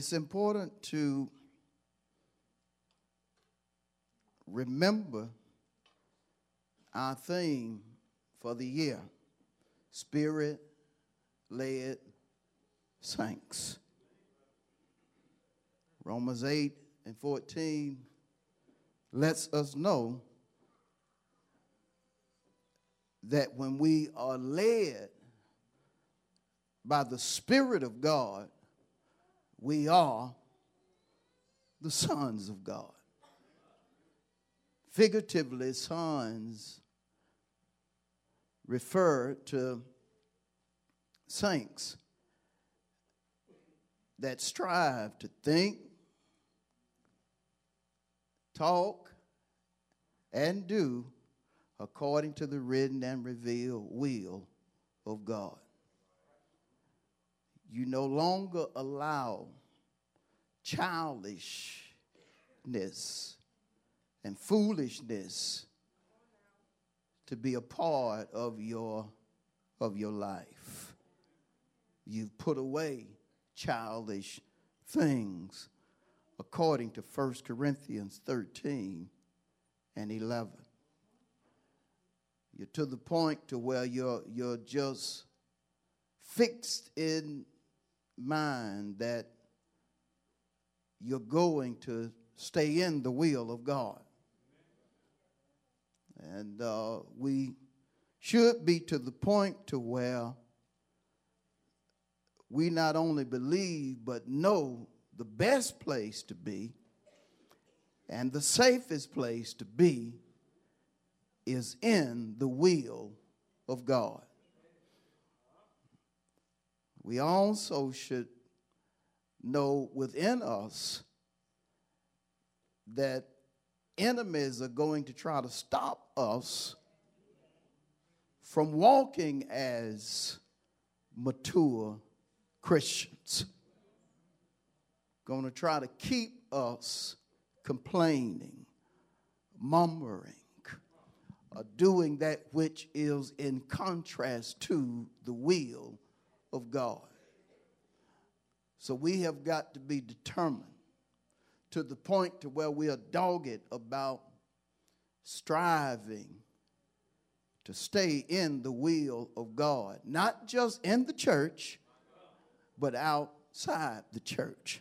It's important to remember our theme for the year Spirit led saints. Romans 8 and 14 lets us know that when we are led by the Spirit of God, we are the sons of God. Figuratively, sons refer to saints that strive to think, talk, and do according to the written and revealed will of God. You no longer allow childishness and foolishness to be a part of your of your life. You've put away childish things according to 1 Corinthians 13 and 11. You're to the point to where you're you're just fixed in mind that you're going to stay in the will of God. And uh, we should be to the point to where we not only believe but know the best place to be and the safest place to be is in the will of God. We also should know within us that enemies are going to try to stop us from walking as mature Christians. Going to try to keep us complaining, murmuring, doing that which is in contrast to the will of God. So we have got to be determined to the point to where we are dogged about striving to stay in the will of God, not just in the church, but outside the church.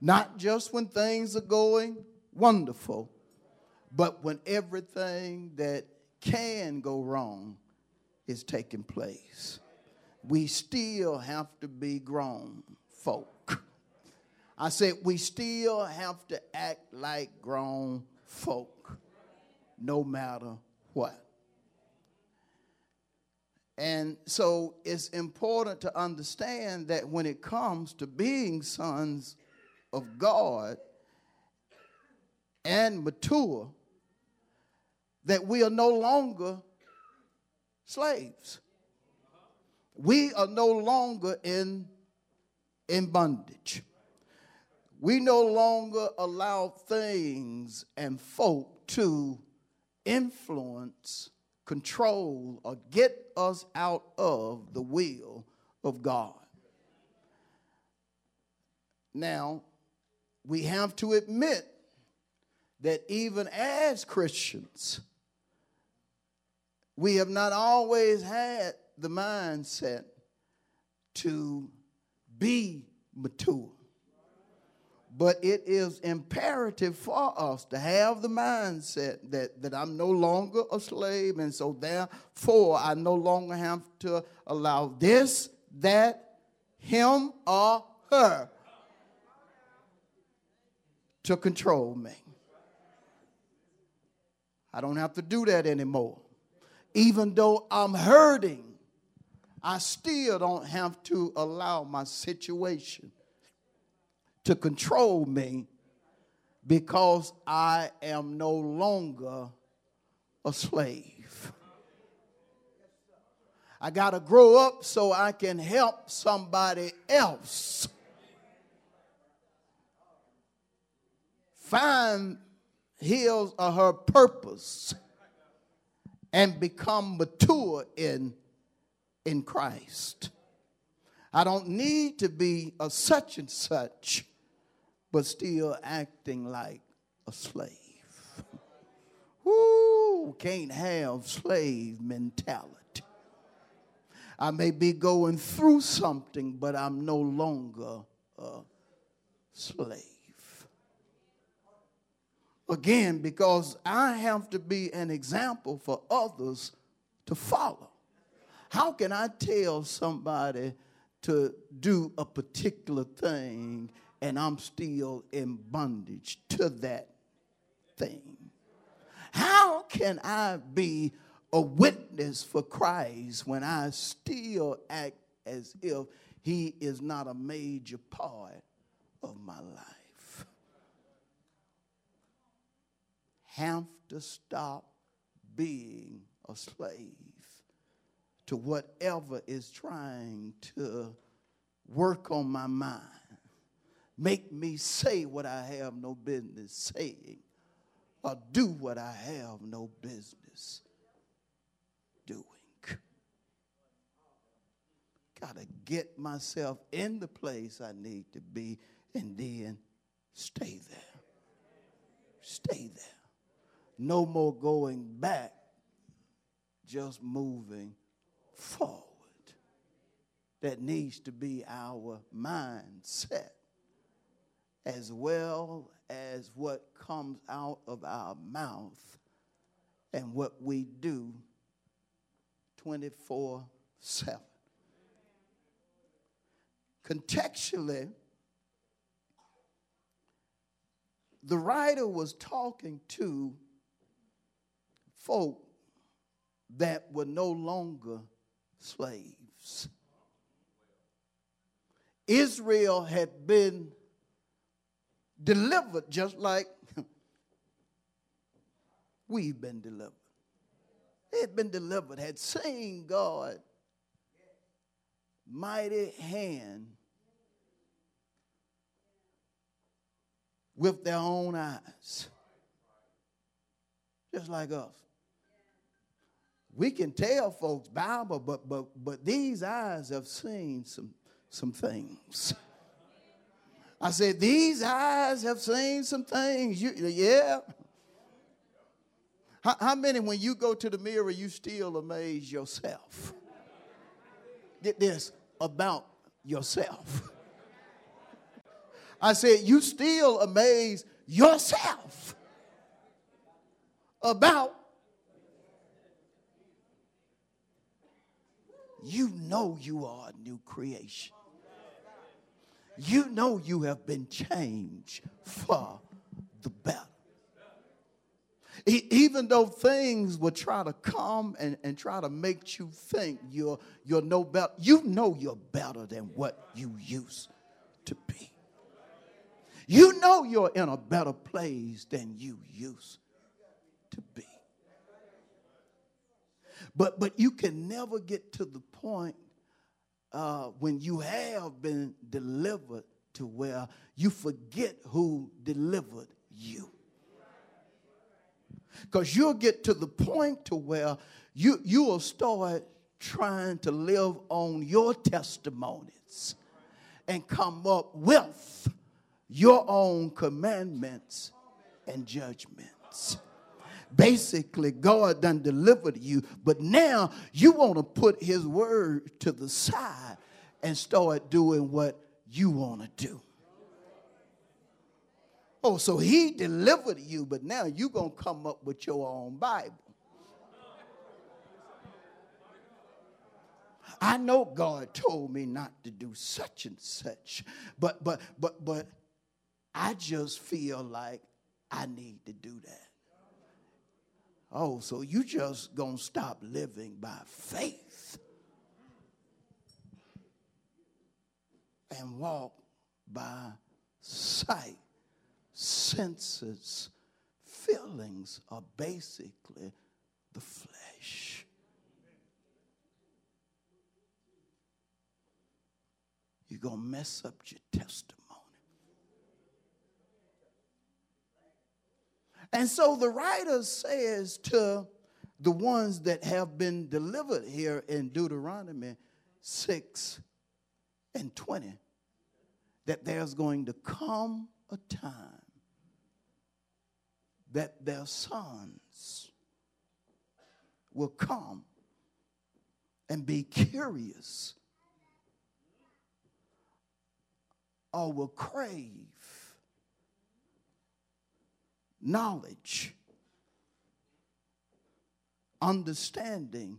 Not just when things are going wonderful, but when everything that can go wrong is taking place. We still have to be grown folk. I said, we still have to act like grown folk, no matter what. And so it's important to understand that when it comes to being sons of God and mature, that we are no longer slaves. We are no longer in, in bondage. We no longer allow things and folk to influence, control, or get us out of the will of God. Now, we have to admit that even as Christians, we have not always had the mindset to be mature. But it is imperative for us to have the mindset that, that I'm no longer a slave, and so therefore I no longer have to allow this, that, him, or her to control me. I don't have to do that anymore. Even though I'm hurting, I still don't have to allow my situation to control me because I am no longer a slave. I got to grow up so I can help somebody else find his or her purpose and become mature in, in Christ. I don't need to be a such and such, but still acting like a slave. Whoo, can't have slave mentality. I may be going through something, but I'm no longer a slave. Again, because I have to be an example for others to follow. How can I tell somebody to do a particular thing and I'm still in bondage to that thing? How can I be a witness for Christ when I still act as if he is not a major part of my life? have to stop being a slave to whatever is trying to work on my mind, make me say what I have no business saying, or do what I have no business doing. Got to get myself in the place I need to be and then stay there. Stay there no more going back, just moving forward. That needs to be our mindset as well as what comes out of our mouth and what we do 24 7. Contextually, the writer was talking to folk that were no longer slaves. Israel had been delivered just like we've been delivered. They had been delivered, had seen God mighty hand with their own eyes. Just like us we can tell folks Bible, but but but these eyes have seen some some things. I said, these eyes have seen some things. You, yeah. How, how many, when you go to the mirror, you still amaze yourself? Get this about yourself. I said, you still amaze yourself about you know you are a new creation. You know you have been changed for the better. Even though things will try to come and, and try to make you think you're, you're no better, you know you're better than what you used to be. You know you're in a better place than you used to be. But but you can never get to the point uh, when you have been delivered to where you forget who delivered you. Because you'll get to the point to where you, you will start trying to live on your testimonies and come up with your own commandments and judgments basically God done delivered you, but now you want to put his word to the side and start doing what you want to do. Oh, so he delivered you, but now you're going to come up with your own Bible. I know God told me not to do such and such, but but but but I just feel like I need to do that. Oh, so you just gonna stop living by faith and walk by sight, senses, feelings are basically the flesh. You're to mess up your testimony. And so the writer says to the ones that have been delivered here in Deuteronomy 6 and 20 that there's going to come a time that their sons will come and be curious or will crave knowledge, understanding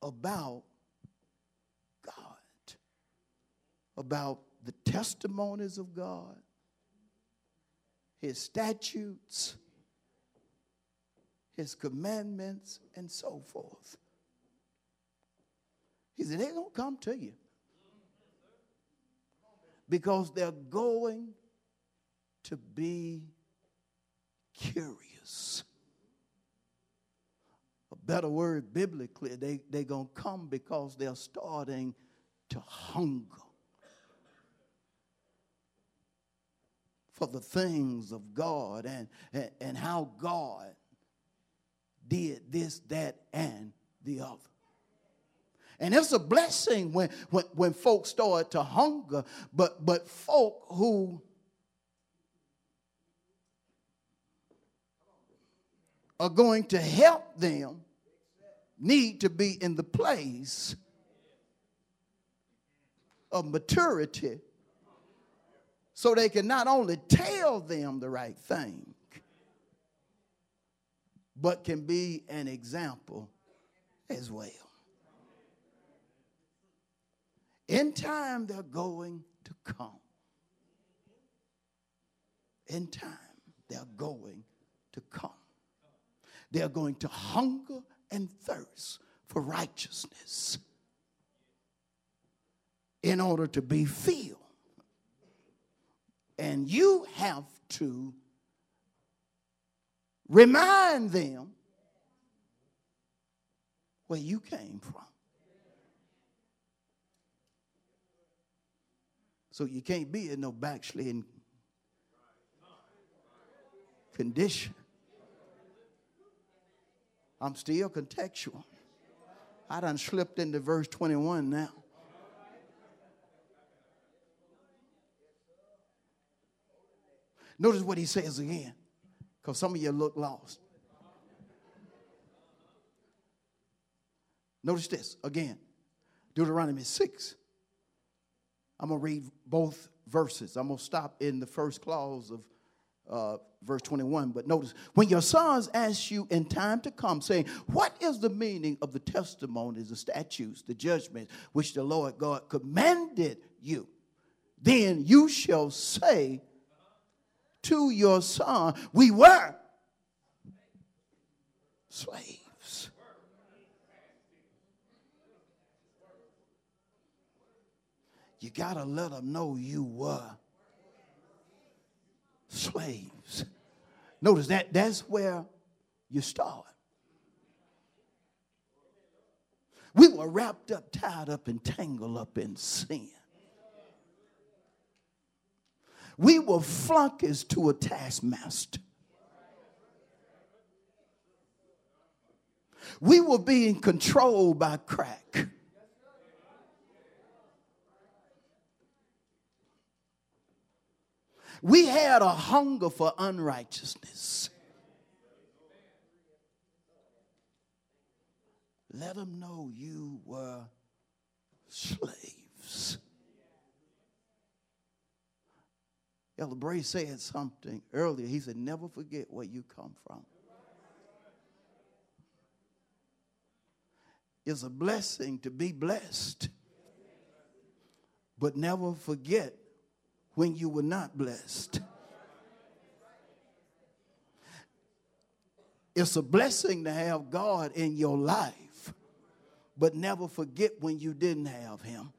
about God, about the testimonies of God, His statutes, His commandments, and so forth. He said, they're going to come to you because they're going to be curious. A better word biblically, they, they're going to come because they're starting to hunger for the things of God and, and, and how God did this, that, and the other. And it's a blessing when, when, when folks start to hunger, but, but folk who are going to help them need to be in the place of maturity so they can not only tell them the right thing, but can be an example as well. In time, they're going to come. In time, they're going to come. They're going to hunger and thirst for righteousness in order to be filled. And you have to remind them where you came from. So you can't be in no backsliding condition. I'm still contextual. I done slipped into verse 21 now. Notice what he says again, because some of you look lost. Notice this again Deuteronomy 6. I'm going to read both verses. I'm going to stop in the first clause of uh, verse 21. But notice, when your sons ask you in time to come, saying, What is the meaning of the testimonies, the statutes, the judgments which the Lord God commanded you? Then you shall say to your son, We were slaves. You got to let them know you were slaves. Notice that that's where you start. We were wrapped up, tied up, and tangled up in sin. We were flunkies to a taskmaster. We were being controlled by crack. We had a hunger for unrighteousness. Let them know you were slaves. Elder Bray said something earlier. He said, Never forget where you come from. It's a blessing to be blessed, but never forget when you were not blessed. It's a blessing to have God in your life, but never forget when you didn't have Him.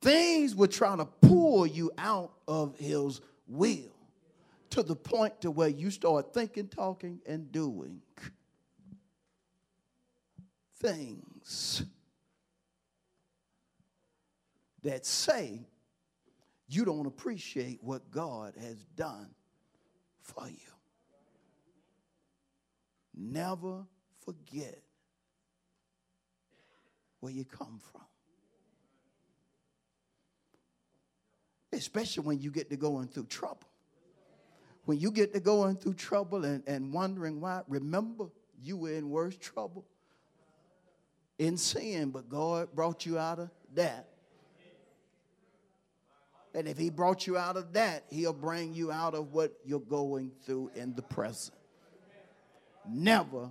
Things were trying to pull you out of His will to the point to where you start thinking, talking, and doing things that say you don't appreciate what God has done for you. Never forget where you come from. Especially when you get to going through trouble. When you get to going through trouble and, and wondering why, remember you were in worse trouble in sin, but God brought you out of that. And if He brought you out of that, He'll bring you out of what you're going through in the present. Never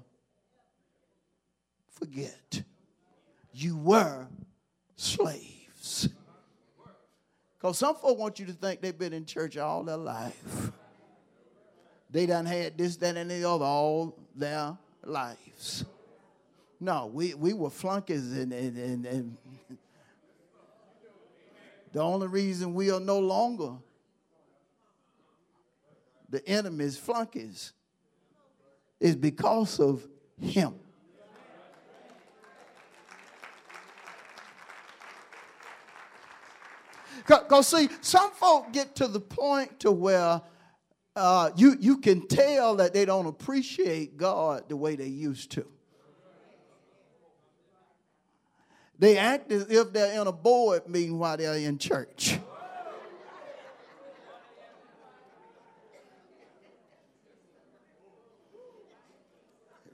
forget you were slaves. Because some folk want you to think they've been in church all their life. They done had this, that, and the other all their lives. No, we, we were flunkies and, and, and, and the only reason we are no longer the enemy's flunkies is because of him. Because, see, some folk get to the point to where uh, you, you can tell that they don't appreciate God the way they used to. They act as if they're in a board meeting while they're in church.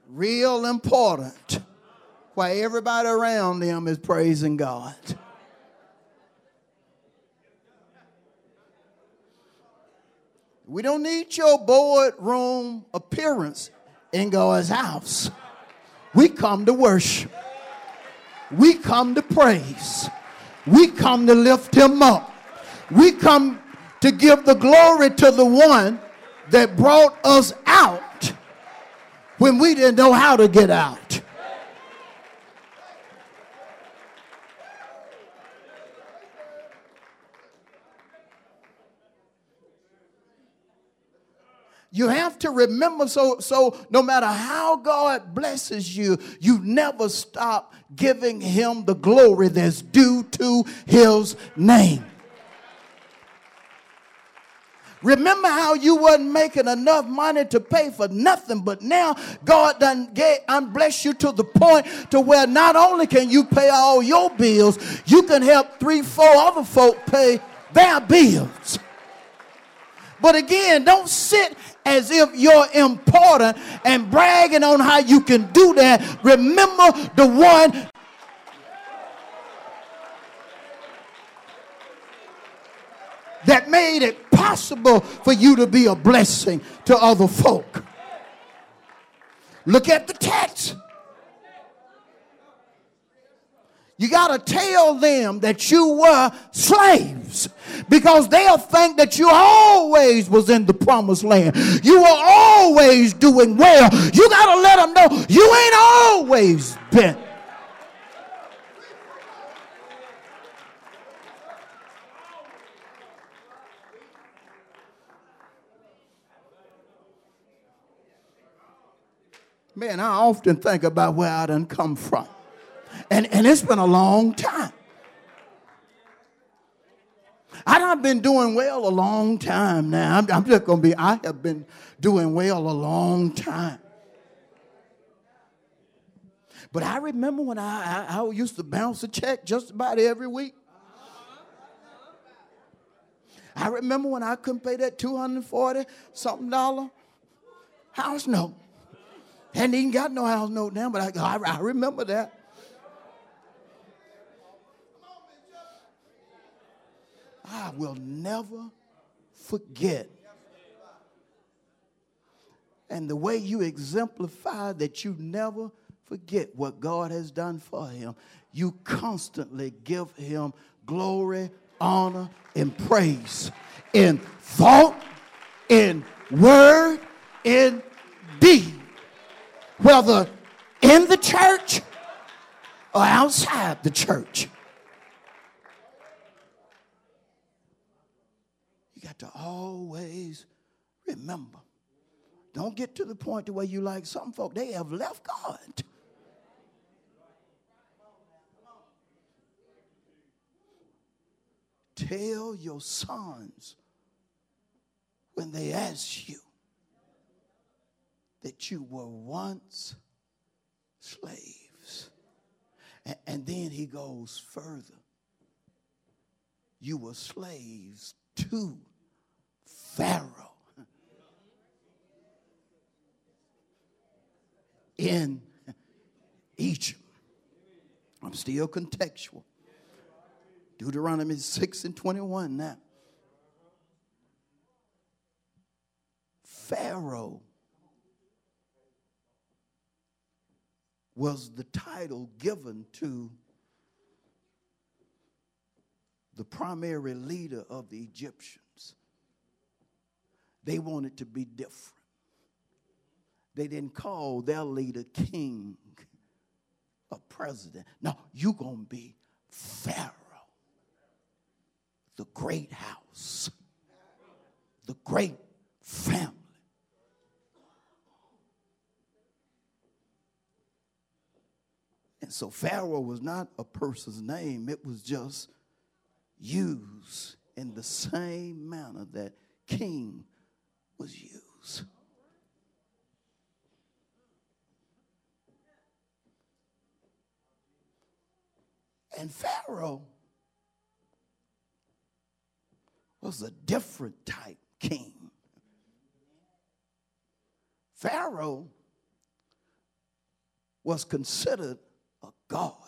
Real important while everybody around them is praising God. We don't need your boardroom appearance in God's house. We come to worship. We come to praise. We come to lift him up. We come to give the glory to the one that brought us out when we didn't know how to get out. You have to remember so so no matter how God blesses you, you never stop giving him the glory that's due to his name. Remember how you wasn't making enough money to pay for nothing, but now God done get and bless you to the point to where not only can you pay all your bills, you can help three, four other folk pay their bills. But again, don't sit as if you're important and bragging on how you can do that. Remember the one that made it possible for you to be a blessing to other folk. Look at the text. You got to tell them that you were slaves because they'll think that you always was in the promised land. You were always doing well. You got to let them know you ain't always been. Man, I often think about where I done come from. And, and it's been a long time. I've been doing well a long time now. I'm, I'm just going to be, I have been doing well a long time. But I remember when I, I, I used to bounce a check just about every week. I remember when I couldn't pay that 240 something dollar house note. Hadn't even got no house note now, but I, I, I remember that. I will never forget. And the way you exemplify that you never forget what God has done for him, you constantly give him glory, honor, and praise in thought, in word, in deed. Whether in the church or outside the church. Got to always remember. Don't get to the point to where you like some folk, they have left God. Tell your sons when they ask you that you were once slaves. And, and then he goes further. You were slaves to Pharaoh. In Egypt. I'm still contextual. Deuteronomy 6 and 21 now. Pharaoh was the title given to the primary leader of the Egyptians. They wanted to be different. They didn't call their leader king or president. No, you're going to be Pharaoh, the great house, the great family. And so Pharaoh was not a person's name, it was just used in the same manner that king was used. And Pharaoh was a different type king. Pharaoh was considered a god.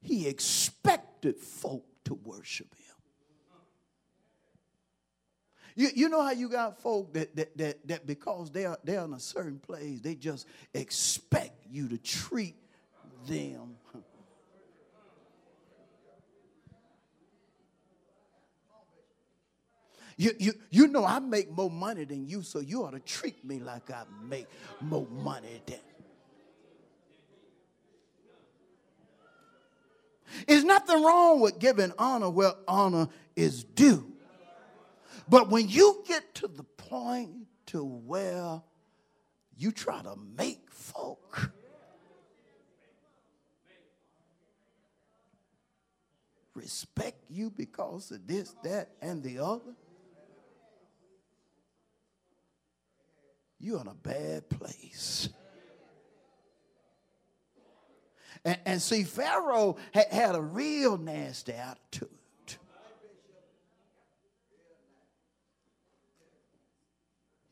He expected folk to worship him. You, you know how you got folk that, that, that, that because they are, they're in a certain place, they just expect you to treat them. You, you, you know I make more money than you, so you ought to treat me like I make more money than. There's nothing wrong with giving honor where honor is due. But when you get to the point to where you try to make folk respect you because of this, that, and the other, you're in a bad place. And, and see, Pharaoh had, had a real nasty attitude.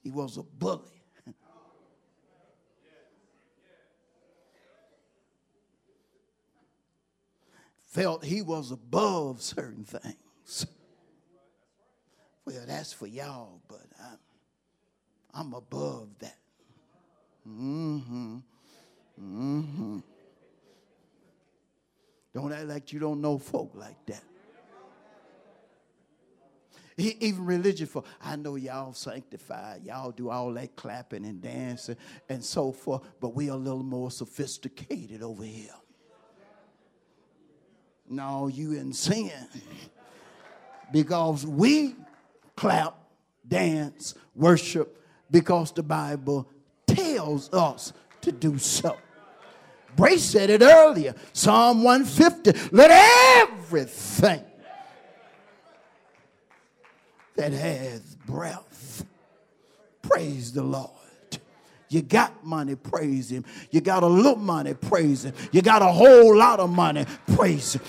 He was a bully. Felt he was above certain things. Well, that's for y'all, but I'm, I'm above that. Mm-hmm. Mm-hmm. Don't act like you don't know folk like that. Even religious folk, I know y'all sanctified, y'all do all that clapping and dancing and so forth, but we are a little more sophisticated over here. No, you in sin. Because we clap, dance, worship, because the Bible tells us to do so. Brace said it earlier. Psalm 150. Let everything that has breath praise the Lord. You got money, praise Him. You got a little money, praise Him. You got a whole lot of money, praise Him.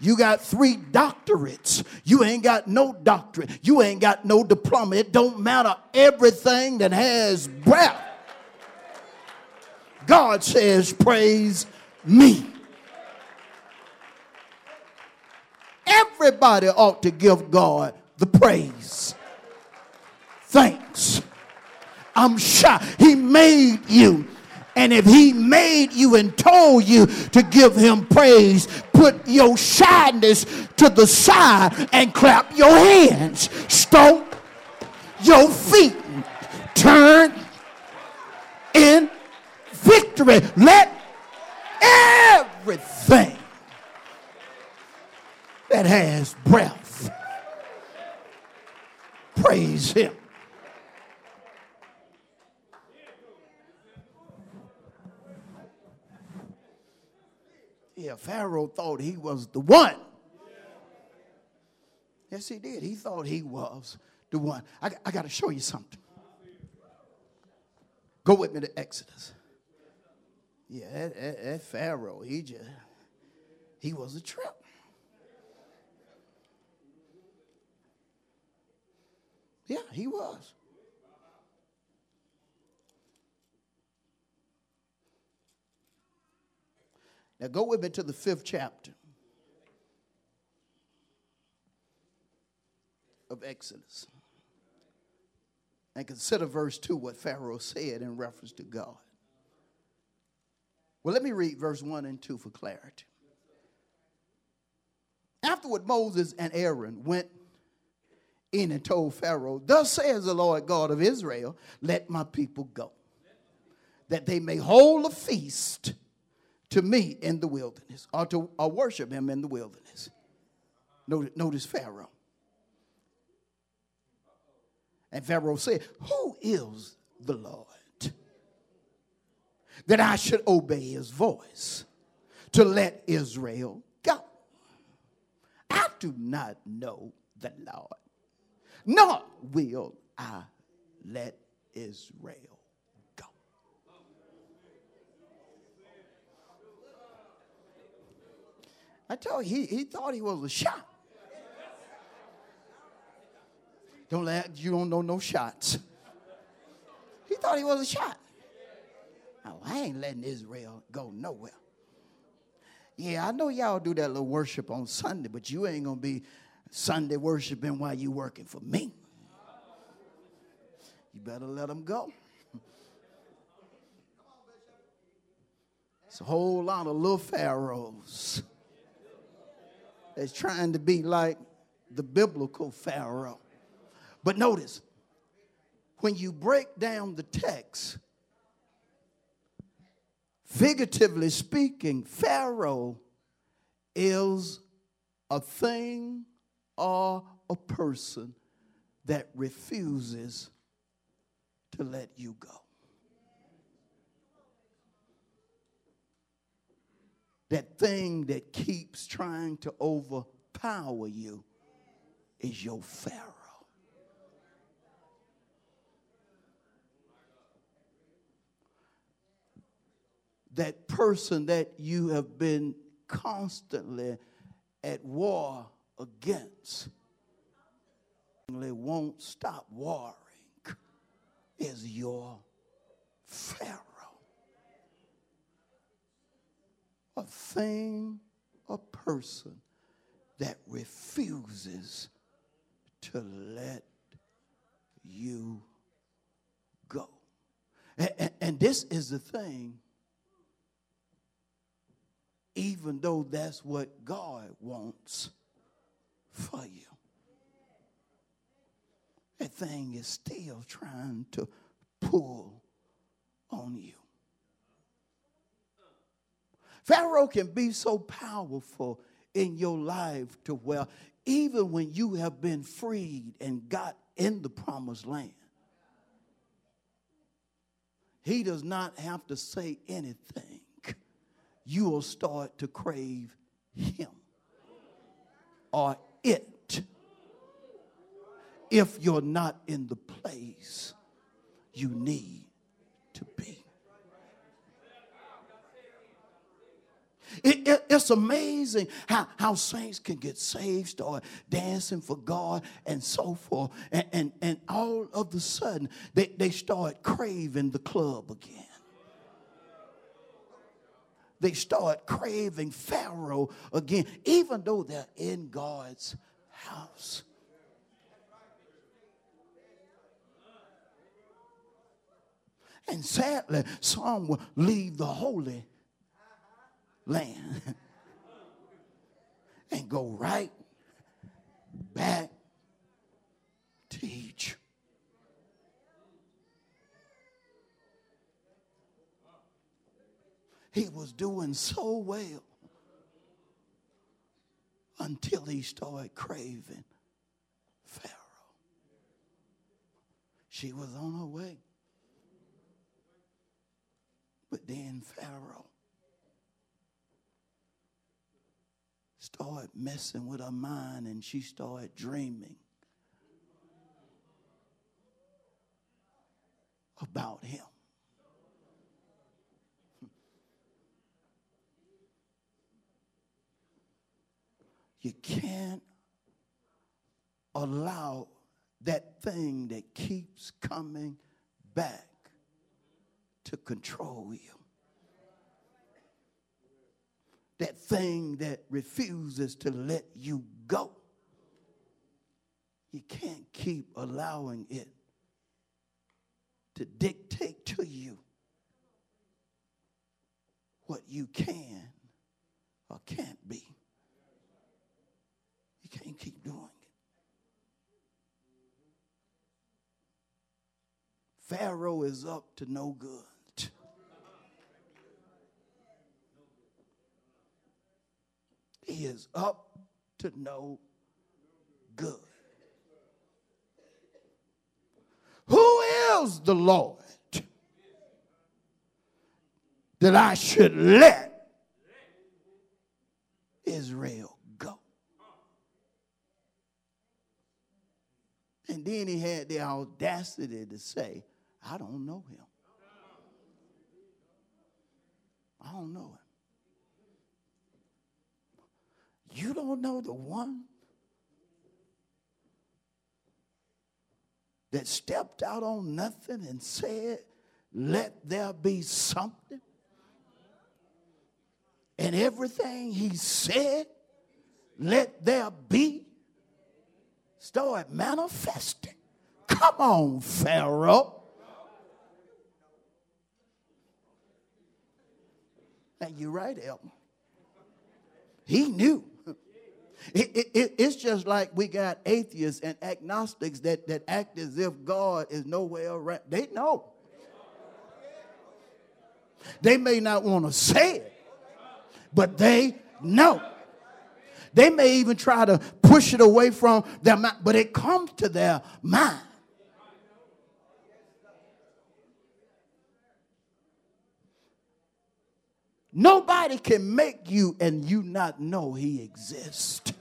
You got three doctorates. You ain't got no doctorate. You ain't got no diploma. It don't matter. Everything that has breath. God says, Praise me. Everybody ought to give God the praise. Thanks. I'm shy. He made you and if he made you and told you to give him praise, put your shyness to the side and clap your hands. Stomp your feet. Turn in victory. Let everything that has breath praise him. Yeah, Pharaoh thought he was the one. Yes, he did. He thought he was the one. I, I got to show you something. Go with me to Exodus. Yeah, that, that, that Pharaoh, he just, he was a trip. Yeah, he was. Now go with me to the fifth chapter of Exodus. And consider verse 2 what Pharaoh said in reference to God. Well, let me read verse 1 and 2 for clarity. Afterward, Moses and Aaron went in and told Pharaoh, Thus says the Lord God of Israel, let my people go, that they may hold a feast to me in the wilderness, or to or worship him in the wilderness. Notice, notice Pharaoh. And Pharaoh said, Who is the Lord? That I should obey his voice to let Israel go. I do not know the Lord, nor will I let Israel go. I told you, he, he thought he was a shot. Don't let you don't know no shots. He thought he was a shot. Oh, I ain't letting Israel go nowhere. Yeah, I know y'all do that little worship on Sunday, but you ain't gonna be Sunday worshiping while you working for me. You better let them go. It's a whole lot of little pharaohs that's trying to be like the biblical Pharaoh. But notice, when you break down the text, figuratively speaking, Pharaoh is a thing or a person that refuses to let you go. That thing that keeps trying to overpower you is your Pharaoh. that person that you have been constantly at war against won't stop warring is your Pharaoh. A thing, a person that refuses to let you go. And, and, and this is the thing even though that's what God wants for you. That thing is still trying to pull on you. Pharaoh can be so powerful in your life to where even when you have been freed and got in the promised land, he does not have to say anything you will start to crave him or it if you're not in the place you need to be. It, it, it's amazing how, how saints can get saved, start dancing for God, and so forth. And, and, and all of a sudden, they, they start craving the club again they start craving Pharaoh again, even though they're in God's house. And sadly, some will leave the holy land and go right back to Egypt. he was doing so well until he started craving Pharaoh. She was on her way. But then Pharaoh started messing with her mind and she started dreaming about him. You can't allow that thing that keeps coming back to control you. That thing that refuses to let you go. You can't keep allowing it to dictate to you what you can or can't be. You can't keep doing it. Pharaoh is up to no good. He is up to no good. Who is the Lord that I should let Israel go? And then he had the audacity to say, I don't know him. I don't know him. You don't know the one that stepped out on nothing and said, Let there be something. And everything he said, let there be, started manifesting. Come on, Pharaoh. And you're right, Elton. He knew. It, it, it's just like we got atheists and agnostics that, that act as if God is nowhere around. They know. They may not want to say it, but they know. They may even try to push it away from their mind, but it comes to their mind. Nobody can make you and you not know he exists.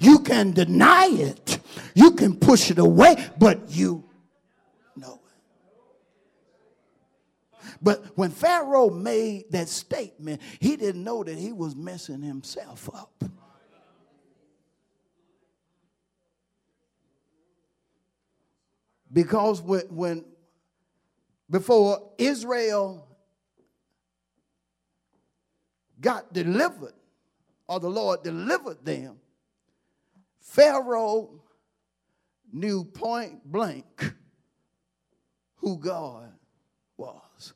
You can deny it, you can push it away, but you know it. But when Pharaoh made that statement, he didn't know that he was messing himself up. Because when, when before Israel got delivered, or the Lord delivered them, Pharaoh knew point blank who God was.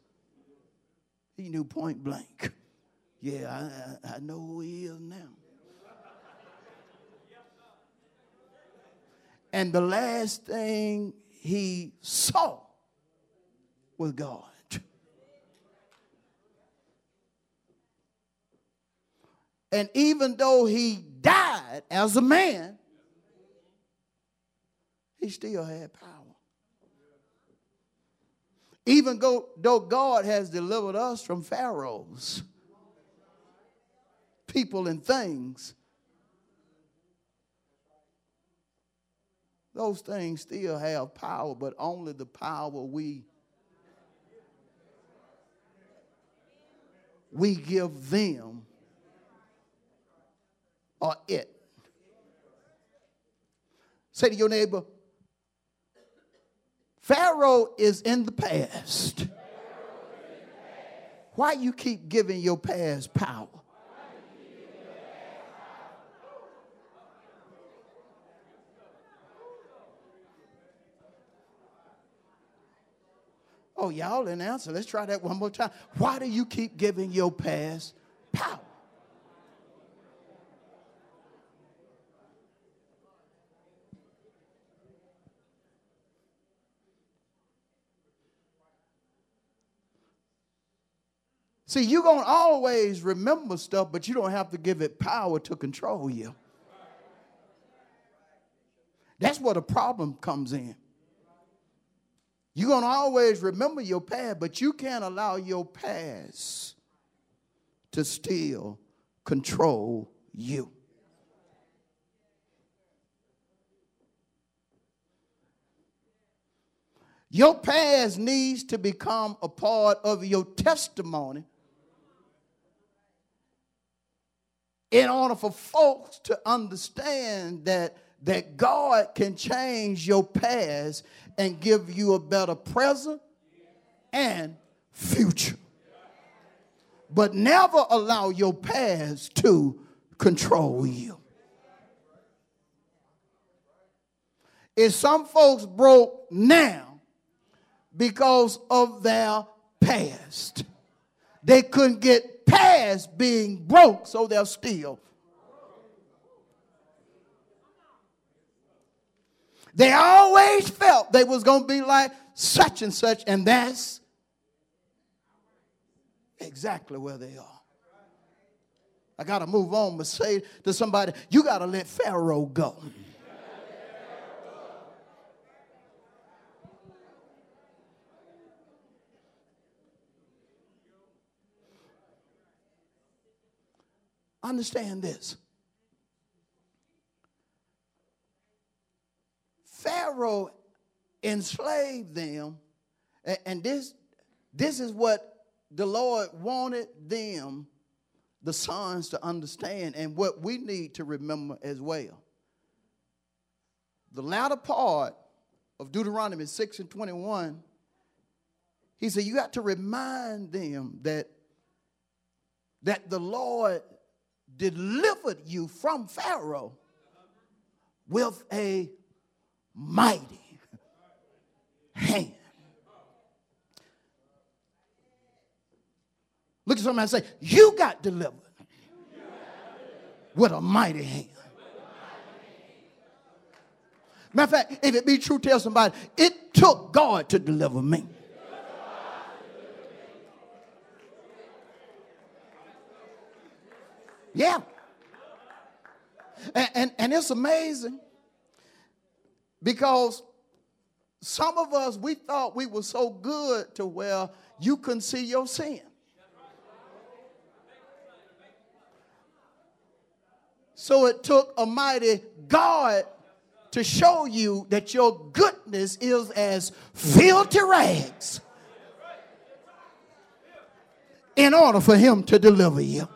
He knew point blank. Yeah, I, I know who he is now. And the last thing he saw was God. And even though he died as a man, he still had power. Even though God has delivered us from pharaohs, people, and things, those things still have power, but only the power we we give them or it. Say to your neighbor, Pharaoh is in the past. Why you keep giving your past power? Oh, y'all didn't answer. Let's try that one more time. Why do you keep giving your past power? See, you're going to always remember stuff, but you don't have to give it power to control you. That's where the problem comes in. You're going to always remember your past, but you can't allow your past to still control you. Your past needs to become a part of your testimony in order for folks to understand that, that God can change your past and give you a better present and future. But never allow your past to control you. If some folks broke now because of their past, they couldn't get past being broke, so they're still. They always felt they was going to be like such and such, and that's exactly where they are. I got to move on, but say to somebody, you got to let Pharaoh go. Understand this. Pharaoh enslaved them, and this, this is what the Lord wanted them, the sons, to understand, and what we need to remember as well. The latter part of Deuteronomy 6 and 21, he said, You got to remind them that, that the Lord delivered you from Pharaoh with a mighty hand. Look at somebody and say, You got delivered with a mighty hand. Matter of fact, if it be true, tell somebody, it took God to deliver me. Yeah. And, and, and, it's amazing because some of us, we thought we were so good to where you couldn't see your sin. So it took a mighty God to show you that your goodness is as filthy rags in order for him to deliver you.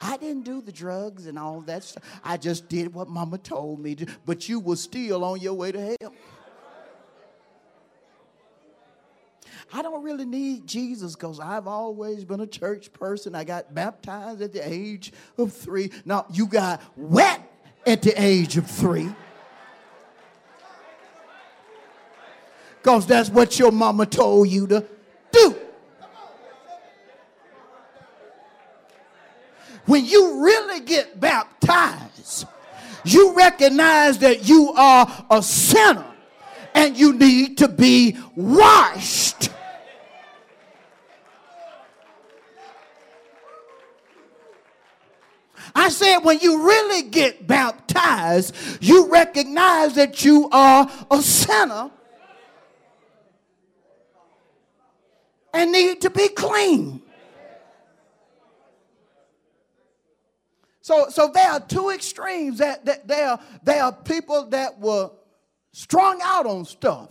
I didn't do the drugs and all that stuff. I just did what mama told me to, but you were still on your way to hell. I don't really need Jesus because I've always been a church person. I got baptized at the age of three. Now, you got wet at the age of three. Because that's what your mama told you to do. When you really get baptized, you recognize that you are a sinner and you need to be washed. I said, when you really get baptized, you recognize that you are a sinner and need to be clean. So, so there are two extremes. That, that there, are, there are people that were strung out on stuff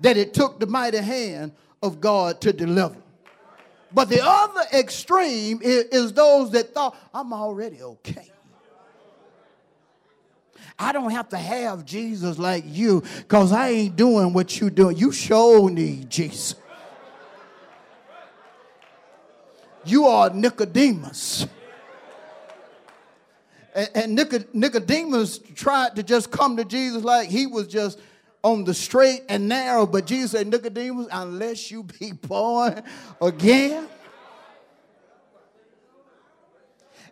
that it took the mighty hand of God to deliver. But the other extreme is, is those that thought, I'm already okay. I don't have to have Jesus like you because I ain't doing what you doing. You sure need Jesus. You are Nicodemus. And, Nicodemus tried to just come to Jesus like he was just on the straight and narrow, but Jesus said, Nicodemus, unless you be born again.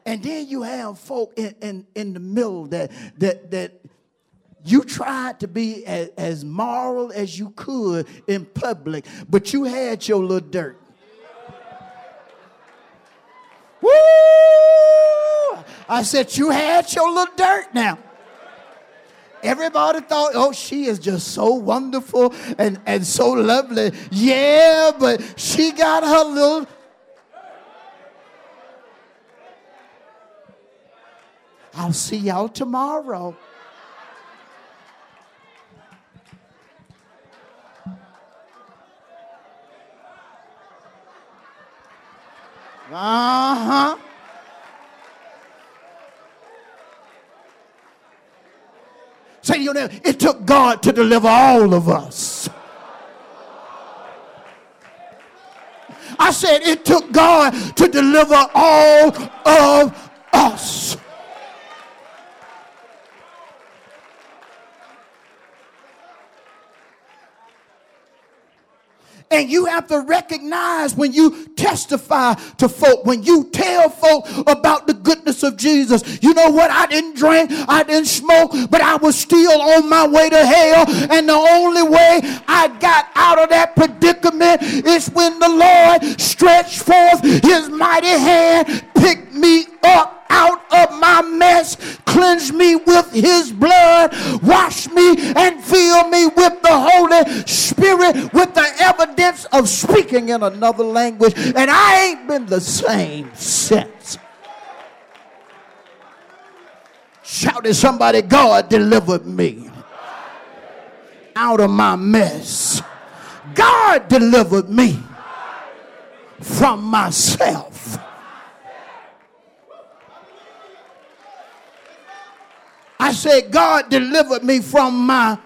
And then you have folk in, in, in the middle that, that, that you tried to be as, as moral as you could in public, but you had your little dirt. Woo! I said, You had your little dirt now. Everybody thought, oh, she is just so wonderful and, and so lovely. Yeah, but she got her little. I'll see y'all tomorrow. Uh huh. Say to your neighbor, it took God to deliver all of us. I said it took God to deliver all of us. And you have to recognize when you testify to folk, when you tell folk about the goodness of Jesus. You know what? I didn't drink, I didn't smoke, but I was still on my way to hell. And the only way I got out of that predicament is when the Lord stretched forth his mighty hand, picked me up out of my mess, cleanse me with his blood, wash me and fill me with the Holy Spirit with the evidence of speaking in another language. And I ain't been the same since. Shouted somebody, God delivered me out of my mess. God delivered me from myself. I said, God delivered me from my.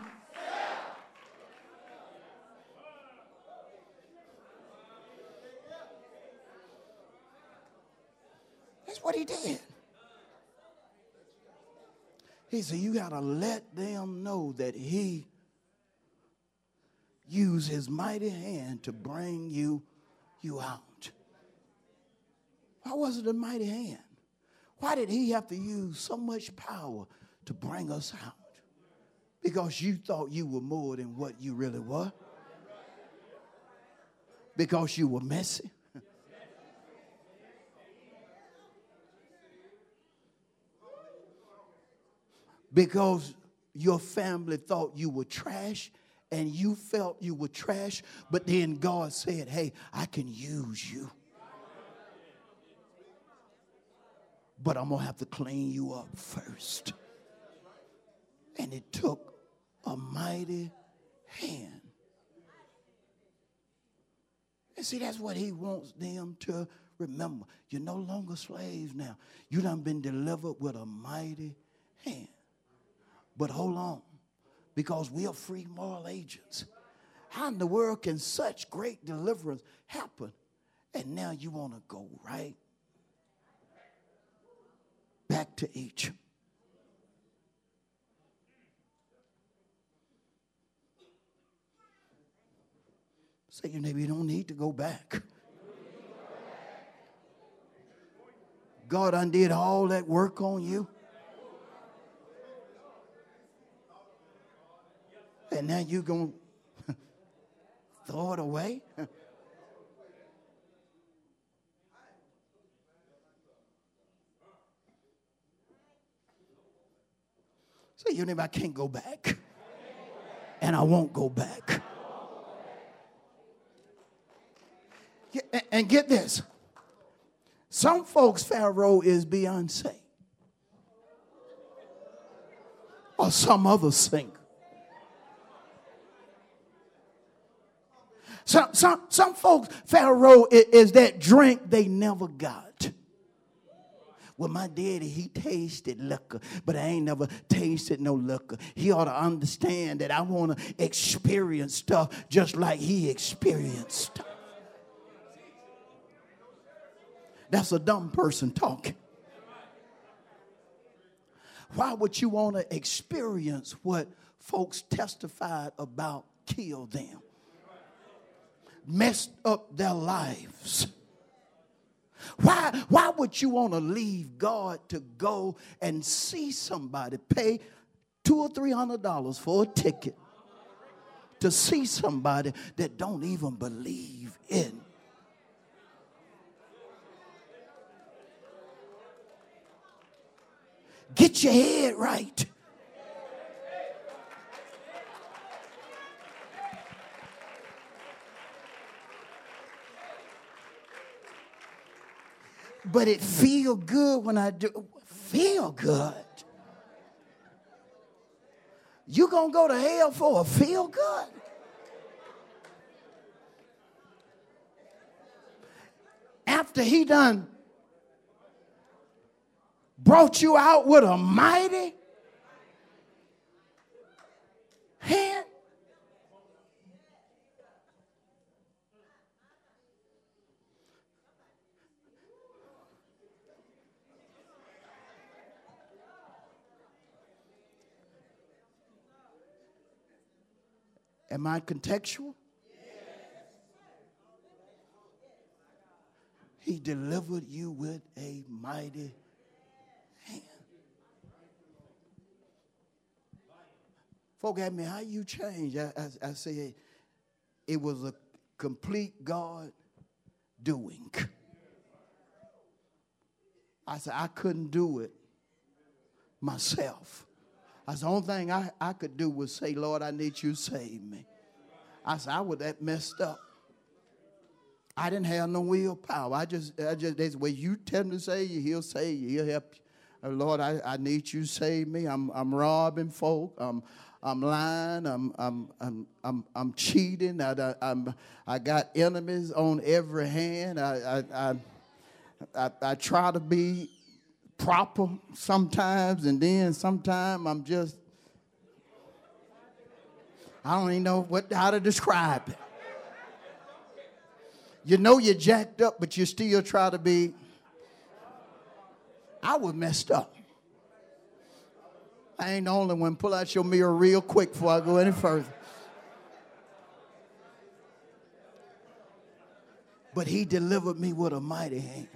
That's what he did. He said, You got to let them know that he used his mighty hand to bring you, you out. Why was it a mighty hand? Why did he have to use so much power to bring us out because you thought you were more than what you really were, because you were messy. because your family thought you were trash and you felt you were trash, but then God said, Hey, I can use you. But I'm going to have to clean you up first. And it took a mighty hand. And see, that's what he wants them to remember. You're no longer slaves now. You done been delivered with a mighty hand. But hold on, because we are free moral agents. How in the world can such great deliverance happen? And now you want to go right back to Egypt. Say your neighbor, you don't need to go back. God undid all that work on you. And now you're going to throw it away? Say your name, I can't go back. And I won't go back. And get this some folks, Pharaoh is Beyonce or some other singer. Some, some, some folks, Pharaoh is, is that drink they never got. Well, my daddy, he tasted liquor, but I ain't never tasted no liquor. He ought to understand that I want to experience stuff just like he experienced stuff. That's a dumb person talking. Why would you want to experience what folks testified about killed them? Messed up their lives. Why, why would you want to leave God to go and see somebody pay two or three hundred dollars for a ticket to see somebody that don't even believe in Get your head right. But it feel good when I do. Feel good. You gonna go to hell for a feel good? After he done brought you out with a mighty hand. Am I contextual? He delivered you with a mighty Folk ask me, how you change? I, I, I say, it was a complete God doing. I said, I couldn't do it myself. Said, the only thing I, I could do was say, Lord, I need you to save me. I said, I was that messed up. I didn't have no willpower. I just, I just, that's where you tell him to save you, he'll save you, he'll help you. Uh, Lord, I, I need you to save me. I'm, I'm robbing folk. I'm, I'm lying. I'm, I'm, I'm, I'm, I'm cheating. I, I'm, I got enemies on every hand. I, I, I, I, try to be proper sometimes, and then sometimes I'm just, I don't even know what, how to describe it. You know you're jacked up, but you still try to be. I was messed up. I ain't the only one. Pull out your mirror real quick before I go any further. But he delivered me with a mighty hand.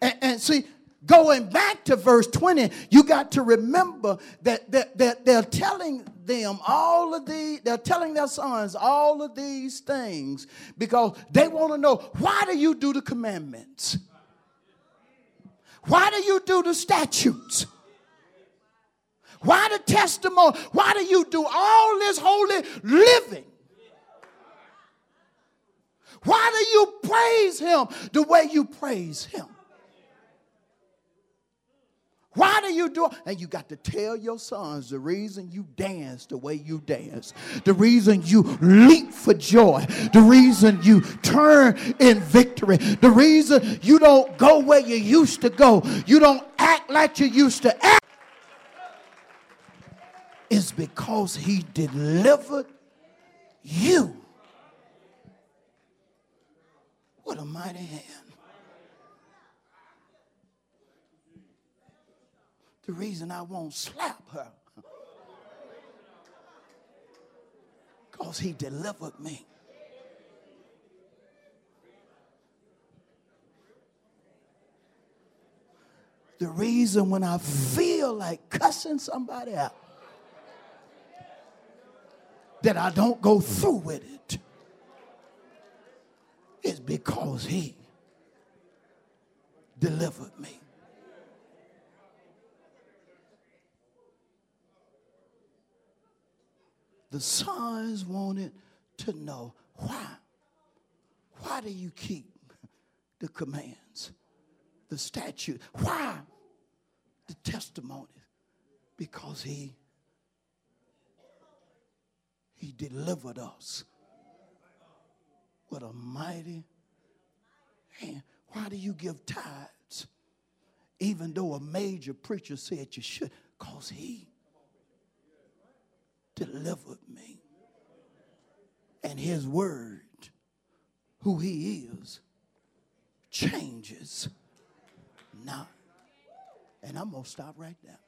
And, and see, going back to verse 20, you got to remember that, that, that they're telling them all of the, they're telling their sons all of these things because they want to know why do you do the commandments? Why do you do the statutes? Why the testimony? Why do you do all this holy living? Why do you praise him the way you praise him? Why do you do it? And you got to tell your sons the reason you dance the way you dance, the reason you leap for joy, the reason you turn in victory, the reason you don't go where you used to go, you don't act like you used to act, is because he delivered you. What a mighty hand. The reason I won't slap her. Because he delivered me. The reason when I feel like cussing somebody out, that I don't go through with it, is because he delivered me. The sons wanted to know why. Why do you keep the commands, the statute? Why the testimony? Because he he delivered us with a mighty hand. Why do you give tithes? Even though a major preacher said you should, because he delivered me. And his word, who he is, changes not. And I'm going to stop right there.